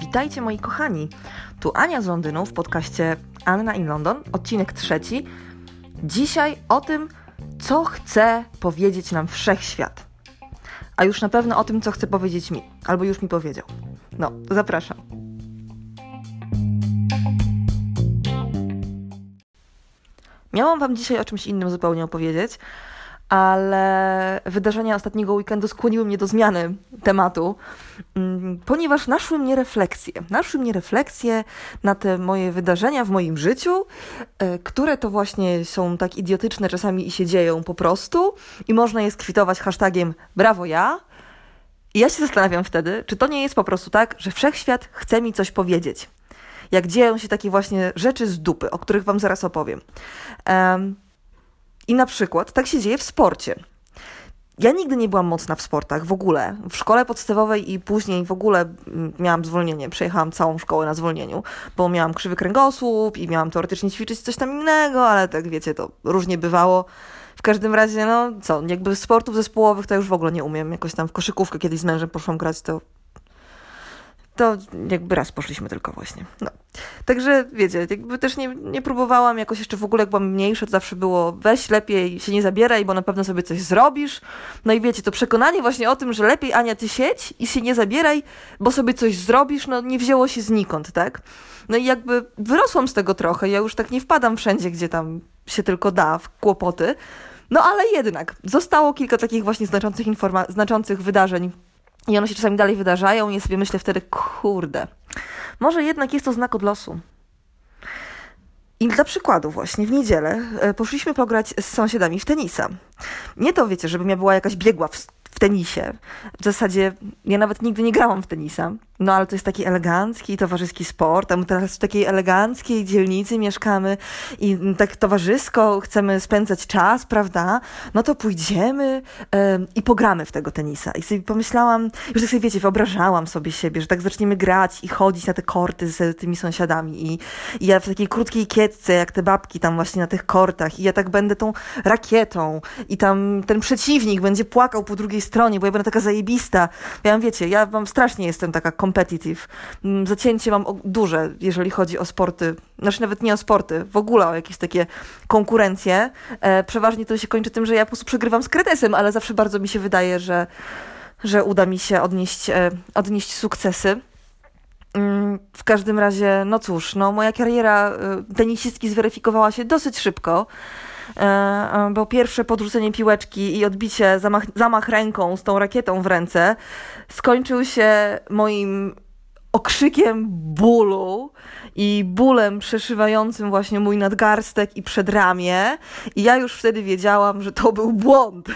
Witajcie moi kochani. Tu Ania z Londynu w podcaście Anna in London, odcinek trzeci. Dzisiaj o tym, co chce powiedzieć nam wszechświat. A już na pewno o tym, co chce powiedzieć mi, albo już mi powiedział. No, zapraszam. Miałam Wam dzisiaj o czymś innym zupełnie opowiedzieć, ale wydarzenia ostatniego weekendu skłoniły mnie do zmiany tematu, mm, ponieważ naszły mnie refleksje. Naszły mnie refleksje na te moje wydarzenia w moim życiu, e, które to właśnie są tak idiotyczne czasami i się dzieją po prostu i można je skwitować hashtagiem brawo ja. I ja się zastanawiam wtedy, czy to nie jest po prostu tak, że wszechświat chce mi coś powiedzieć. Jak dzieją się takie właśnie rzeczy z dupy, o których Wam zaraz opowiem. I na przykład tak się dzieje w sporcie. Ja nigdy nie byłam mocna w sportach w ogóle. W szkole podstawowej i później w ogóle mm, miałam zwolnienie. Przejechałam całą szkołę na zwolnieniu, bo miałam krzywy kręgosłup i miałam teoretycznie ćwiczyć coś tam innego, ale tak wiecie, to różnie bywało. W każdym razie, no co, jakby sportów zespołowych to już w ogóle nie umiem. Jakoś tam w koszykówkę kiedyś z mężem poszłam grać, to to jakby raz poszliśmy tylko właśnie. No. Także wiecie, jakby też nie, nie próbowałam jakoś jeszcze w ogóle, jak byłam mniejsza, to zawsze było weź lepiej się nie zabieraj, bo na pewno sobie coś zrobisz. No i wiecie, to przekonanie właśnie o tym, że lepiej Ania ty siedź i się nie zabieraj, bo sobie coś zrobisz, no nie wzięło się znikąd, tak? No i jakby wyrosłam z tego trochę, ja już tak nie wpadam wszędzie, gdzie tam się tylko da, w kłopoty. No ale jednak, zostało kilka takich właśnie znaczących, informa- znaczących wydarzeń i one się czasami dalej wydarzają i sobie myślę wtedy, kurde, może jednak jest to znak od losu. I dla przykładu właśnie w niedzielę e, poszliśmy pograć z sąsiadami w tenisa. Nie to wiecie, żebym ja była jakaś biegła w, w tenisie. W zasadzie ja nawet nigdy nie grałam w tenisa. No ale to jest taki elegancki, towarzyski sport, a my teraz w takiej eleganckiej dzielnicy mieszkamy i tak towarzysko chcemy spędzać czas, prawda? No to pójdziemy yy, i pogramy w tego tenisa. I sobie pomyślałam, już tak sobie wiecie, wyobrażałam sobie siebie, że tak zaczniemy grać i chodzić na te korty z tymi sąsiadami i, i ja w takiej krótkiej kietce, jak te babki tam właśnie na tych kortach i ja tak będę tą rakietą i tam ten przeciwnik będzie płakał po drugiej stronie, bo ja będę taka zajebista. Ja mam, wiecie, ja mam strasznie jestem taka competitive. Mm, zacięcie mam duże, jeżeli chodzi o sporty. Znaczy nawet nie o sporty, w ogóle o jakieś takie konkurencje. E, przeważnie to się kończy tym, że ja po prostu przegrywam z kretesem, ale zawsze bardzo mi się wydaje, że, że uda mi się odnieść, e, odnieść sukcesy. Mm, w każdym razie, no cóż, no moja kariera e, tenisistki zweryfikowała się dosyć szybko. E, e, bo pierwsze podrzucenie piłeczki i odbicie, zamach, zamach ręką z tą rakietą w ręce skończył się moim okrzykiem bólu i bólem przeszywającym właśnie mój nadgarstek i przedramię. I ja już wtedy wiedziałam, że to był błąd.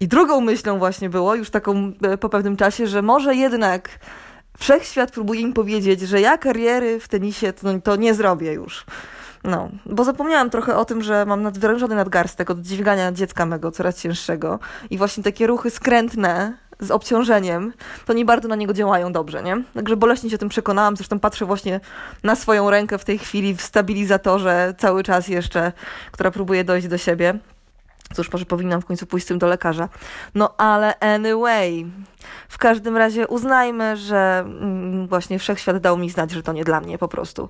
I drugą myślą właśnie było, już taką e, po pewnym czasie, że może jednak wszechświat próbuje mi powiedzieć, że ja kariery w tenisie to, to nie zrobię już. No, bo zapomniałam trochę o tym, że mam nadwyrężony nadgarstek od dźwigania dziecka mego coraz cięższego i właśnie takie ruchy skrętne z obciążeniem, to nie bardzo na niego działają dobrze, nie? Także boleśnie się o tym przekonałam, zresztą patrzę właśnie na swoją rękę w tej chwili w stabilizatorze cały czas jeszcze, która próbuje dojść do siebie. Cóż, może powinnam w końcu pójść z tym do lekarza. No ale anyway, w każdym razie uznajmy, że mm, właśnie wszechświat dał mi znać, że to nie dla mnie po prostu.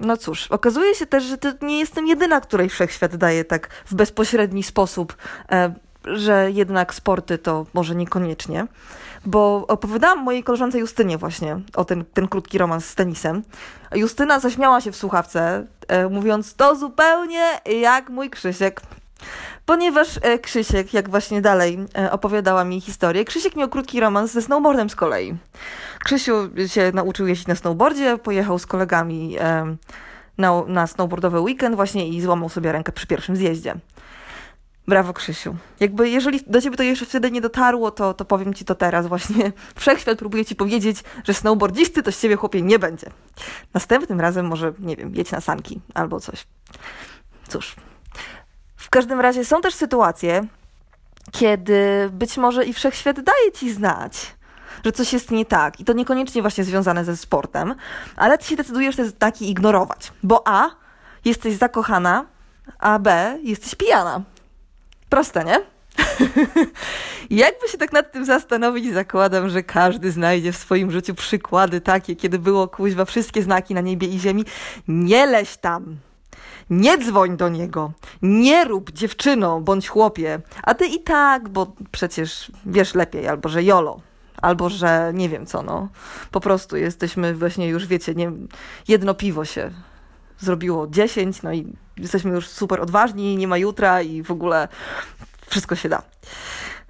No cóż, okazuje się też, że to nie jestem jedyna, której wszechświat daje tak w bezpośredni sposób, e, że jednak sporty to może niekoniecznie. Bo opowiadałam mojej koleżance Justynie właśnie o ten, ten krótki romans z tenisem. Justyna zaśmiała się w słuchawce, e, mówiąc to zupełnie jak mój Krzysiek. Ponieważ e, Krzysiek, jak właśnie dalej e, opowiadała mi historię, Krzysiek miał krótki romans ze snowboardem z kolei. Krzysiu się nauczył jeździć na snowboardzie, pojechał z kolegami na, na snowboardowy weekend właśnie i złamał sobie rękę przy pierwszym zjeździe. Brawo, Krzysiu. Jakby jeżeli do ciebie to jeszcze wtedy nie dotarło, to, to powiem ci to teraz właśnie. Wszechświat próbuje ci powiedzieć, że snowboardzisty to z ciebie, chłopie, nie będzie. Następnym razem może, nie wiem, jedź na sanki albo coś. Cóż, każdym razie są też sytuacje, kiedy być może i wszechświat daje ci znać, że coś jest nie tak. I to niekoniecznie właśnie związane ze sportem, ale ty się decydujesz te znaki ignorować. Bo A, jesteś zakochana, a B, jesteś pijana. Proste, nie? Jakby się tak nad tym zastanowić, zakładam, że każdy znajdzie w swoim życiu przykłady takie, kiedy było kuźwa wszystkie znaki na niebie i ziemi. Nie leś tam! Nie dzwoń do niego, nie rób dziewczyno bądź chłopie, a ty i tak, bo przecież wiesz lepiej, albo że jolo, albo że nie wiem co, no. Po prostu jesteśmy właśnie już, wiecie, nie, jedno piwo się zrobiło dziesięć, no i jesteśmy już super odważni, nie ma jutra i w ogóle wszystko się da.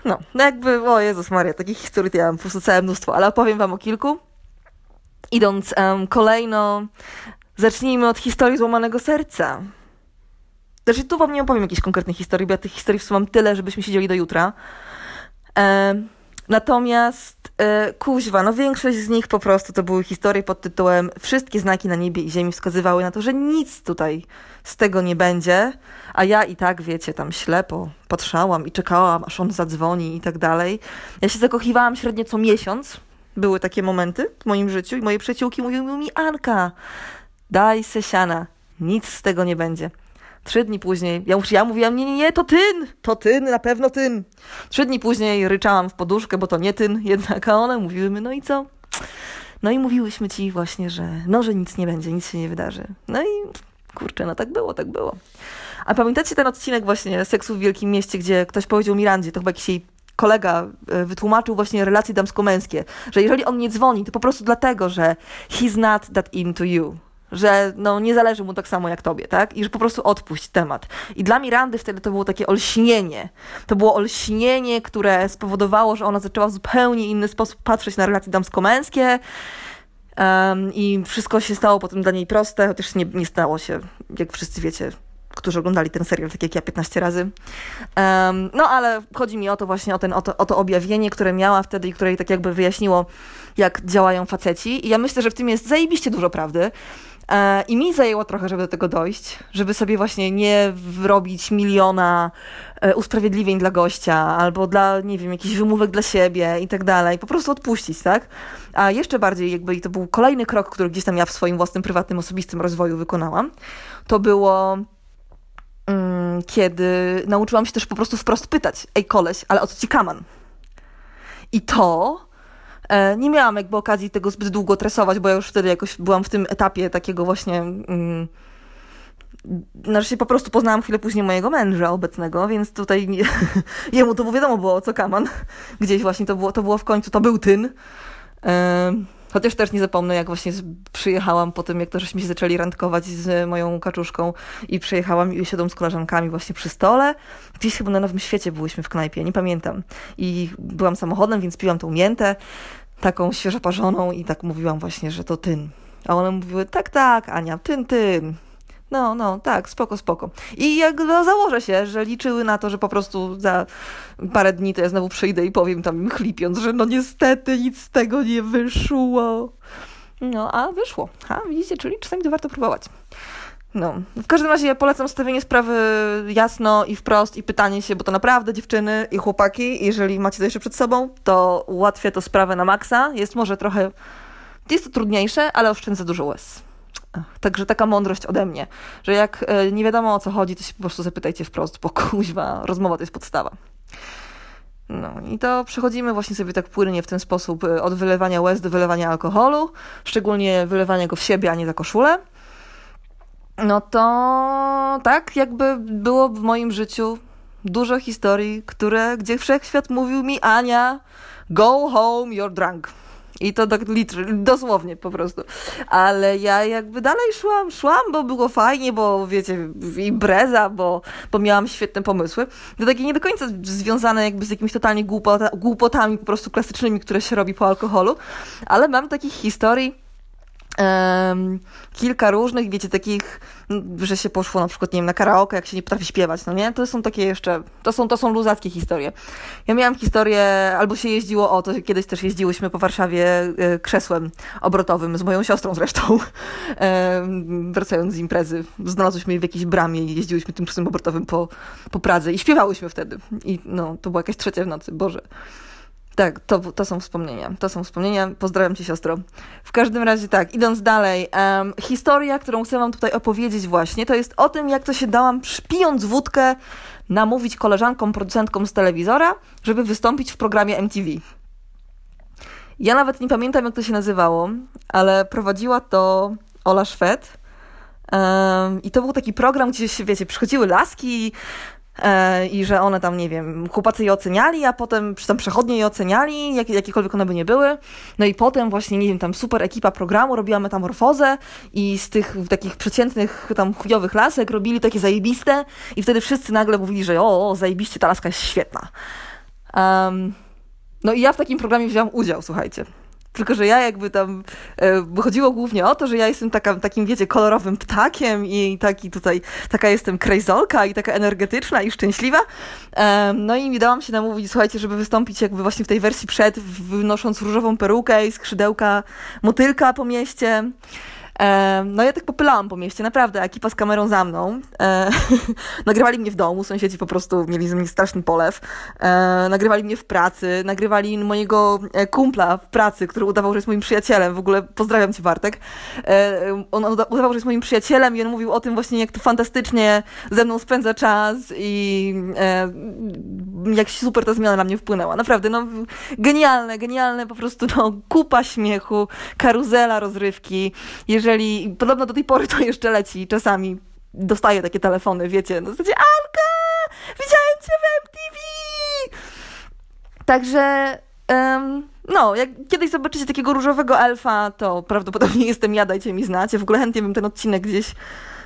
No, no jakby, o Jezus Maria, takich historii to ja mam po prostu całe mnóstwo, ale opowiem wam o kilku. Idąc um, kolejno, zacznijmy od historii złamanego serca. Znaczy, tu wam nie opowiem jakiejś konkretnej historii, bo ja tych historii w sumie mam tyle, żebyśmy siedzieli do jutra. Um, Natomiast e, kuźwa, no większość z nich po prostu to były historie pod tytułem Wszystkie znaki na niebie i ziemi wskazywały na to, że nic tutaj z tego nie będzie, a ja i tak, wiecie, tam ślepo patrzałam i czekałam, aż on zadzwoni i tak dalej. Ja się zakochiwałam średnio co miesiąc. Były takie momenty w moim życiu i moje przyjaciółki mówiły mi, Anka, daj se siana, nic z tego nie będzie. Trzy dni później, ja, ja mówiłam, nie, nie, nie, to tyn, to tyn, na pewno tyn. Trzy dni później ryczałam w poduszkę, bo to nie tyn jednak, a one mówiły mi, no i co? No i mówiłyśmy ci właśnie, że no, że nic nie będzie, nic się nie wydarzy. No i kurczę, no tak było, tak było. A pamiętacie ten odcinek właśnie Seksu w Wielkim Mieście, gdzie ktoś powiedział Mirandzie, to chyba jakiś jej kolega e, wytłumaczył właśnie relacje damsko-męskie, że jeżeli on nie dzwoni, to po prostu dlatego, że he's not that into you że no, nie zależy mu tak samo jak tobie, tak? I że po prostu odpuść temat. I dla Mirandy wtedy to było takie olśnienie. To było olśnienie, które spowodowało, że ona zaczęła w zupełnie inny sposób patrzeć na relacje damsko-męskie. Um, I wszystko się stało potem dla niej proste, chociaż nie, nie stało się, jak wszyscy wiecie, którzy oglądali ten serial, tak jak ja 15 razy. Um, no ale chodzi mi o to właśnie, o, ten, o, to, o to objawienie, które miała wtedy i które jej tak jakby wyjaśniło, jak działają faceci. I ja myślę, że w tym jest zajebiście dużo prawdy. E, I mi zajęło trochę, żeby do tego dojść, żeby sobie właśnie nie wrobić miliona e, usprawiedliwień dla gościa, albo dla, nie wiem, jakichś wymówek dla siebie i tak dalej. Po prostu odpuścić, tak? A jeszcze bardziej jakby, i to był kolejny krok, który gdzieś tam ja w swoim własnym, prywatnym, osobistym rozwoju wykonałam, to było mm, kiedy nauczyłam się też po prostu wprost pytać, ej koleś, ale o co ci kaman? I to nie miałam jakby okazji tego zbyt długo tresować, bo ja już wtedy jakoś byłam w tym etapie takiego właśnie. Mm, znaczy po prostu poznałam chwilę później mojego męża obecnego, więc tutaj jemu to wiadomo było, co kaman. Gdzieś właśnie to było, to było w końcu, to był tyn. E, chociaż też nie zapomnę, jak właśnie przyjechałam po tym, jak to żeśmy się zaczęli randkować z moją kaczuszką i przyjechałam i siadłam z koleżankami właśnie przy stole. Gdzieś chyba na Nowym Świecie byłyśmy w knajpie, nie pamiętam. I byłam samochodem, więc piłam tą miętę taką świeżo parzoną i tak mówiłam właśnie, że to tyn. A one mówiły, tak, tak, Ania, tyn, tyn. No, no, tak, spoko, spoko. I jak no, założę się, że liczyły na to, że po prostu za parę dni to ja znowu przyjdę i powiem tam chlipiąc, że no niestety nic z tego nie wyszło. No, a wyszło. A, widzicie, czyli czasami to warto próbować. No, w każdym razie ja polecam stawienie sprawy jasno i wprost i pytanie się, bo to naprawdę dziewczyny i chłopaki, jeżeli macie to jeszcze przed sobą, to ułatwia to sprawę na maksa. Jest może trochę, jest to trudniejsze, ale oszczędza dużo łez. Także taka mądrość ode mnie, że jak e, nie wiadomo o co chodzi, to się po prostu zapytajcie wprost, bo kuźwa, rozmowa to jest podstawa. No i to przechodzimy właśnie sobie tak płynnie w ten sposób e, od wylewania łez do wylewania alkoholu, szczególnie wylewania go w siebie, a nie za koszulę no to tak jakby było w moim życiu dużo historii, które, gdzie wszechświat mówił mi, Ania, go home, you're drunk. I to tak dosłownie po prostu. Ale ja jakby dalej szłam, szłam, bo było fajnie, bo wiecie, impreza, bo, bo miałam świetne pomysły. To takie nie do końca związane jakby z jakimiś totalnie głupota, głupotami po prostu klasycznymi, które się robi po alkoholu, ale mam takich historii, Um, kilka różnych, wiecie, takich, że się poszło na przykład, nie wiem, na karaoke, jak się nie potrafi śpiewać, no nie? To są takie jeszcze, to są, to są luzackie historie. Ja miałam historię, albo się jeździło, o, to kiedyś też jeździłyśmy po Warszawie e, krzesłem obrotowym, z moją siostrą zresztą, e, wracając z imprezy. Znalazłyśmy je w jakiejś bramie i jeździłyśmy tym krzesłem obrotowym po, po Pradze i śpiewałyśmy wtedy. I no, to była jakaś trzecia w nocy, Boże. Tak, to, to są wspomnienia. To są wspomnienia. Pozdrawiam cię, siostro. W każdym razie tak, idąc dalej. Um, historia, którą chcę wam tutaj opowiedzieć właśnie, to jest o tym, jak to się dałam, pijąc wódkę namówić koleżankom, producentkom z telewizora, żeby wystąpić w programie MTV. Ja nawet nie pamiętam, jak to się nazywało, ale prowadziła to Ola Szwed. I to był taki program, gdzie się, wiecie, przychodziły laski i że one tam, nie wiem, chłopacy je oceniali, a potem tam przechodnie je oceniali, jak, jakiekolwiek one by nie były. No i potem właśnie, nie wiem, tam super ekipa programu robiła metamorfozę i z tych takich przeciętnych tam chujowych lasek robili takie zajebiste i wtedy wszyscy nagle mówili, że o, o zajebiście, ta laska jest świetna. Um, no i ja w takim programie wziąłam udział, słuchajcie. Tylko, że ja jakby tam e, chodziło głównie o to, że ja jestem taka, takim, wiecie, kolorowym ptakiem i taki tutaj, taka jestem krejzolka i taka energetyczna i szczęśliwa. E, no i mi dałam się namówić, słuchajcie, żeby wystąpić jakby właśnie w tej wersji przed, wynosząc różową perukę i skrzydełka motylka po mieście. No ja tak popylałam po mieście, naprawdę, ekipa z kamerą za mną. E, nagrywali mnie w domu, sąsiedzi po prostu mieli ze mnie straszny polew. E, nagrywali mnie w pracy, nagrywali mojego e, kumpla w pracy, który udawał, że jest moim przyjacielem. W ogóle pozdrawiam cię, Bartek. On udawał, że jest moim przyjacielem i on mówił o tym właśnie, jak to fantastycznie ze mną spędza czas i jak super ta zmiana na mnie wpłynęła. Naprawdę, no genialne, genialne, po prostu no, kupa śmiechu, karuzela rozrywki. Jeżeli, podobno do tej pory to jeszcze leci, czasami dostaję takie telefony, wiecie, no zasadzie Alka, widziałem cię w MTV! Także, um, no, jak kiedyś zobaczycie takiego różowego elfa, to prawdopodobnie jestem ja, dajcie mi znać. Ja w ogóle chętnie bym ten odcinek gdzieś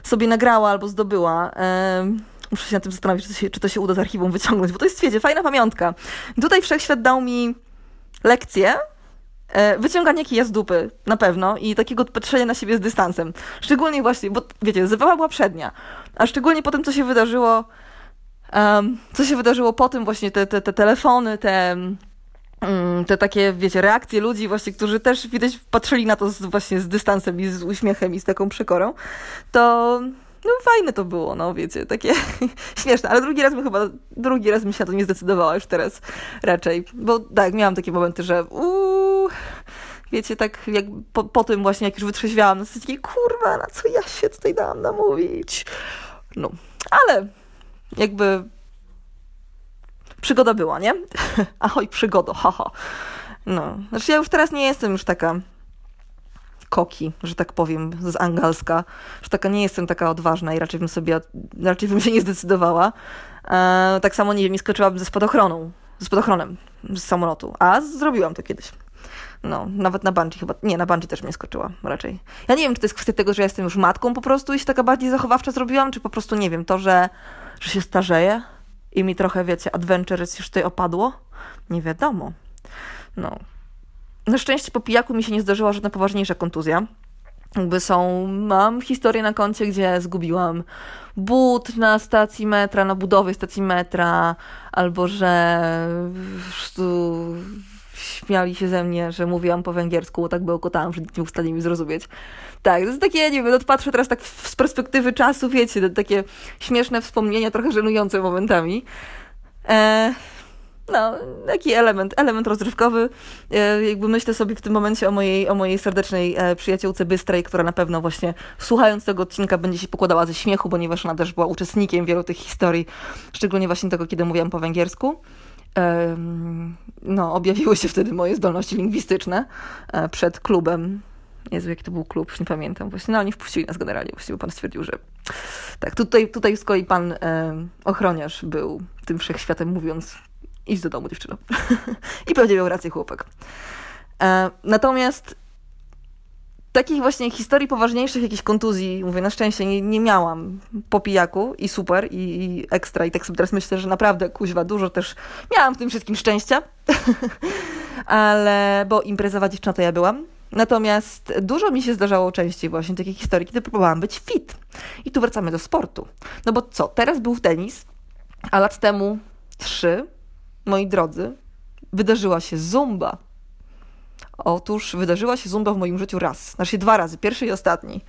sobie nagrała albo zdobyła. Um, muszę się nad tym zastanowić, czy to, się, czy to się uda z archiwum wyciągnąć, bo to jest, wiecie, fajna pamiątka. Tutaj Wszechświat dał mi lekcję, wyciąganie kija z dupy, na pewno, i takiego patrzenia na siebie z dystansem. Szczególnie właśnie, bo wiecie, zabawa była przednia, a szczególnie po tym, co się wydarzyło, um, co się wydarzyło po tym właśnie, te, te, te telefony, te, um, te takie, wiecie, reakcje ludzi właśnie, którzy też widać patrzyli na to z, właśnie z dystansem i z uśmiechem i z taką przykorą, to no fajne to było, no wiecie, takie śmieszne, ale drugi raz bym chyba, drugi raz bym się na to nie zdecydowała już teraz raczej, bo tak, miałam takie momenty, że wiecie, tak jak po, po tym właśnie, jak już wytrzeźwiałam, no takie, kurwa, na co ja się tutaj dałam namówić? No, ale jakby przygoda była, nie? Ahoj, przygodo, haha. No, znaczy ja już teraz nie jestem już taka koki, że tak powiem, z angielska, że taka nie jestem taka odważna i raczej bym sobie, raczej bym się nie zdecydowała. E, tak samo, nie wiem, nie skoczyłabym ze spadochroną, ze spadochronem z samolotu, a zrobiłam to kiedyś. No, nawet na bungee chyba, nie, na bungee też mnie skoczyła raczej. Ja nie wiem, czy to jest kwestia tego, że ja jestem już matką po prostu i się taka bardziej zachowawcza zrobiłam, czy po prostu, nie wiem, to, że, że się starzeję i mi trochę, wiecie, adventure już tutaj opadło. Nie wiadomo. No, na szczęście po pijaku mi się nie zdarzyła żadna poważniejsza kontuzja. Jakby są, mam historię na koncie, gdzie zgubiłam but na stacji metra, na budowie stacji metra, albo że śmiali się ze mnie, że mówiłam po węgiersku, tak bełkotałam, że nikt nie był w stanie mi zrozumieć. Tak, to jest takie, nie wiem, no patrzę teraz tak z perspektywy czasu, wiecie, takie śmieszne wspomnienia, trochę żenujące momentami. Eee, no, taki element, element rozrywkowy. E, jakby myślę sobie w tym momencie o mojej, o mojej serdecznej e, przyjaciółce Bystrej, która na pewno właśnie słuchając tego odcinka będzie się pokładała ze śmiechu, ponieważ ona też była uczestnikiem wielu tych historii, szczególnie właśnie tego, kiedy mówiłam po węgiersku. No, objawiły się wtedy moje zdolności lingwistyczne e, przed klubem. Jezu, jaki to był klub, już nie pamiętam. Właśnie, no, oni wpuścili nas generalnie. Właściwie pan stwierdził, że tak, tutaj, tutaj z kolei pan e, ochroniarz był tym wszechświatem mówiąc idź do domu dziewczyno. I pewnie miał rację chłopak. E, natomiast takich właśnie historii poważniejszych, jakichś kontuzji, mówię, na szczęście nie, nie miałam po pijaku i super, i, i, ekstra. I tak sobie teraz myślę, że naprawdę kuźwa dużo też miałam w tym wszystkim szczęścia. Ale, bo imprezowa dziewczyna to ja byłam. Natomiast dużo mi się zdarzało częściej właśnie takich historii, kiedy próbowałam być fit. I tu wracamy do sportu. No bo co, teraz był tenis, a lat temu trzy moi drodzy, wydarzyła się zumba. Otóż wydarzyła się zumba w moim życiu raz, znaczy dwa razy, pierwszy i ostatni.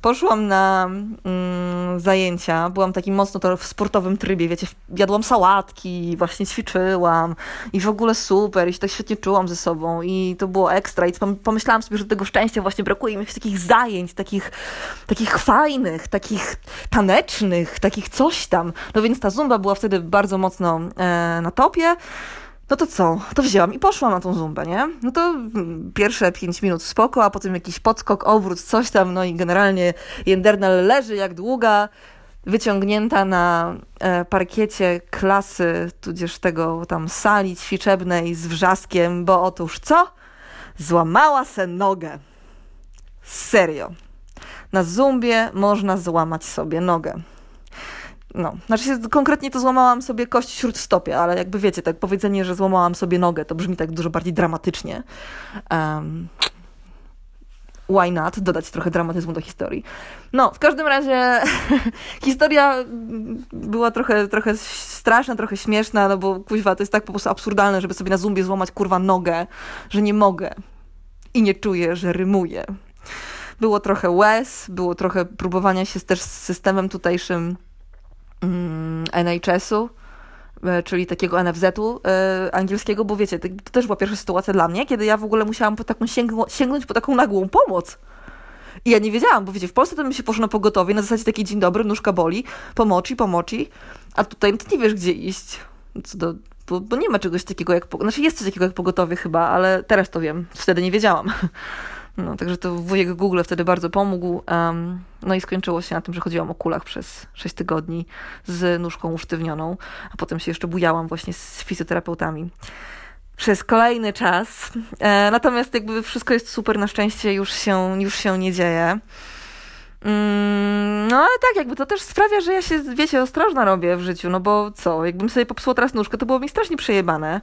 poszłam na mm, zajęcia, byłam takim mocno w sportowym trybie, wiecie, jadłam sałatki, właśnie ćwiczyłam i w ogóle super, i się tak świetnie czułam ze sobą i to było ekstra i pomyślałam sobie, że tego szczęścia właśnie brakuje mi takich zajęć, takich, takich fajnych, takich tanecznych, takich coś tam. No więc ta zumba była wtedy bardzo mocno e, na topie. No to co? To wzięłam i poszłam na tą zumbę, nie? No to pierwsze pięć minut spoko, a potem jakiś podskok, obrót, coś tam, no i generalnie Jendernal leży jak długa, wyciągnięta na e, parkiecie klasy, tudzież tego tam sali ćwiczebnej z wrzaskiem, bo otóż co? Złamała se nogę. Serio. Na zumbie można złamać sobie nogę. No, znaczy się, konkretnie to złamałam sobie kość śródstopia, ale jakby wiecie, tak powiedzenie, że złamałam sobie nogę, to brzmi tak dużo bardziej dramatycznie. Um, why not? Dodać trochę dramatyzmu do historii. No, w każdym razie historia była trochę, trochę straszna, trochę śmieszna, no bo kuźwa, to jest tak po prostu absurdalne, żeby sobie na zumbie złamać kurwa nogę, że nie mogę i nie czuję, że rymuję. Było trochę łez, było trochę próbowania się też z systemem tutejszym NHS-u, e, czyli takiego NFZ-u e, angielskiego, bo wiecie, to, też była pierwsza sytuacja dla mnie, kiedy ja w ogóle musiałam po taką sięgnąć po taką nagłą pomoc. I ja nie wiedziałam, bo wiecie, w Polsce to mi się poszło na pogotowie, na zasadzie takiej dzień dobry, nóżka boli, pomoci, pomoci, a tutaj no to nie wiesz, gdzie iść. Co do, bo, bo nie ma czegoś takiego jak, znaczy jest coś takiego jak pogotowie chyba, ale teraz to wiem, wtedy nie wiedziałam. No, także to wujek Google wtedy bardzo pomógł. Um, no i skończyło się na tym, że chodziłam o kulach przez 6 tygodni z nóżką usztywnioną, a potem się jeszcze bujałam właśnie z fizjoterapeutami przez kolejny czas. E, natomiast jakby wszystko jest super, na szczęście już się, już się nie dzieje. Mm, no ale tak, jakby to też sprawia, że ja się, wiecie, ostrożna robię w życiu, no bo co, jakbym sobie popsuła teraz nóżkę, to było mi strasznie przejebane.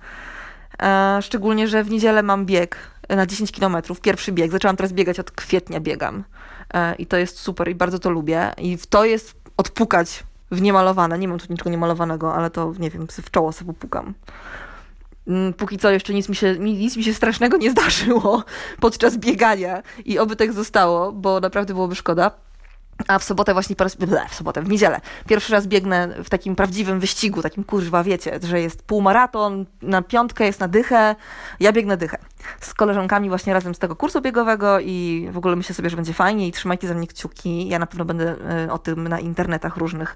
E, szczególnie, że w niedzielę mam bieg na 10 kilometrów, pierwszy bieg. Zaczęłam teraz biegać od kwietnia biegam. E, I to jest super i bardzo to lubię. I w to jest odpukać w niemalowane. Nie mam tu niczego niemalowanego, ale to nie wiem, w czoło sobie popukam. Mm, póki co jeszcze nic mi, się, nic mi się strasznego nie zdarzyło podczas biegania i oby tak zostało, bo naprawdę byłoby szkoda. A w sobotę właśnie po raz, ble, w sobotę, w niedzielę, pierwszy raz biegnę w takim prawdziwym wyścigu, takim kurwa, wiecie, że jest półmaraton, na piątkę jest na dychę, ja biegnę dychę. Z koleżankami właśnie razem z tego kursu biegowego i w ogóle myślę sobie, że będzie fajnie i trzymajcie za mnie kciuki. Ja na pewno będę y, o tym na internetach różnych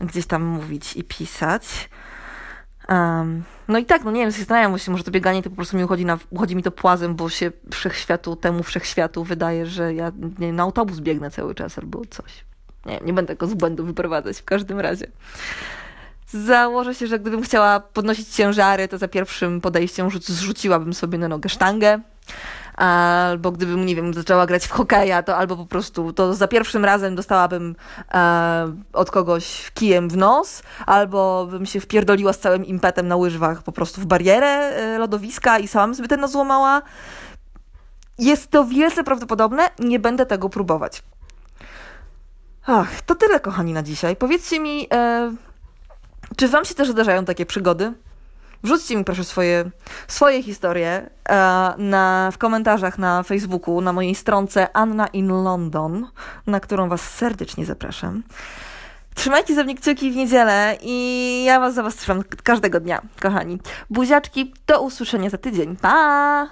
gdzieś tam mówić i pisać. Um, no i tak, no nie wiem, zastanawiam się, może to bieganie to po prostu mi uchodzi, na, uchodzi mi to płazem, bo się wszechświatu, temu wszechświatu wydaje, że ja nie na autobus biegnę cały czas albo coś. Nie, nie będę go z błędu wyprowadzać w każdym razie. Założę się, że gdybym chciała podnosić ciężary, to za pierwszym podejściem zrzuciłabym sobie na nogę sztangę albo gdybym, nie wiem, zaczęła grać w hokeja, to albo po prostu to za pierwszym razem dostałabym e, od kogoś kijem w nos, albo bym się wpierdoliła z całym impetem na łyżwach po prostu w barierę e, lodowiska i sama sobie ten nos złamała. Jest to wielce prawdopodobne, nie będę tego próbować. Ach, to tyle, kochani, na dzisiaj. Powiedzcie mi, e, czy Wam się też zdarzają takie przygody? Wrzućcie mi proszę swoje, swoje historie e, na, w komentarzach na Facebooku, na mojej stronce Anna in London, na którą Was serdecznie zapraszam. Trzymajcie ze mnie kciuki w niedzielę i ja Was za Was trzymam każdego dnia, kochani. Buziaczki, do usłyszenia za tydzień. Pa!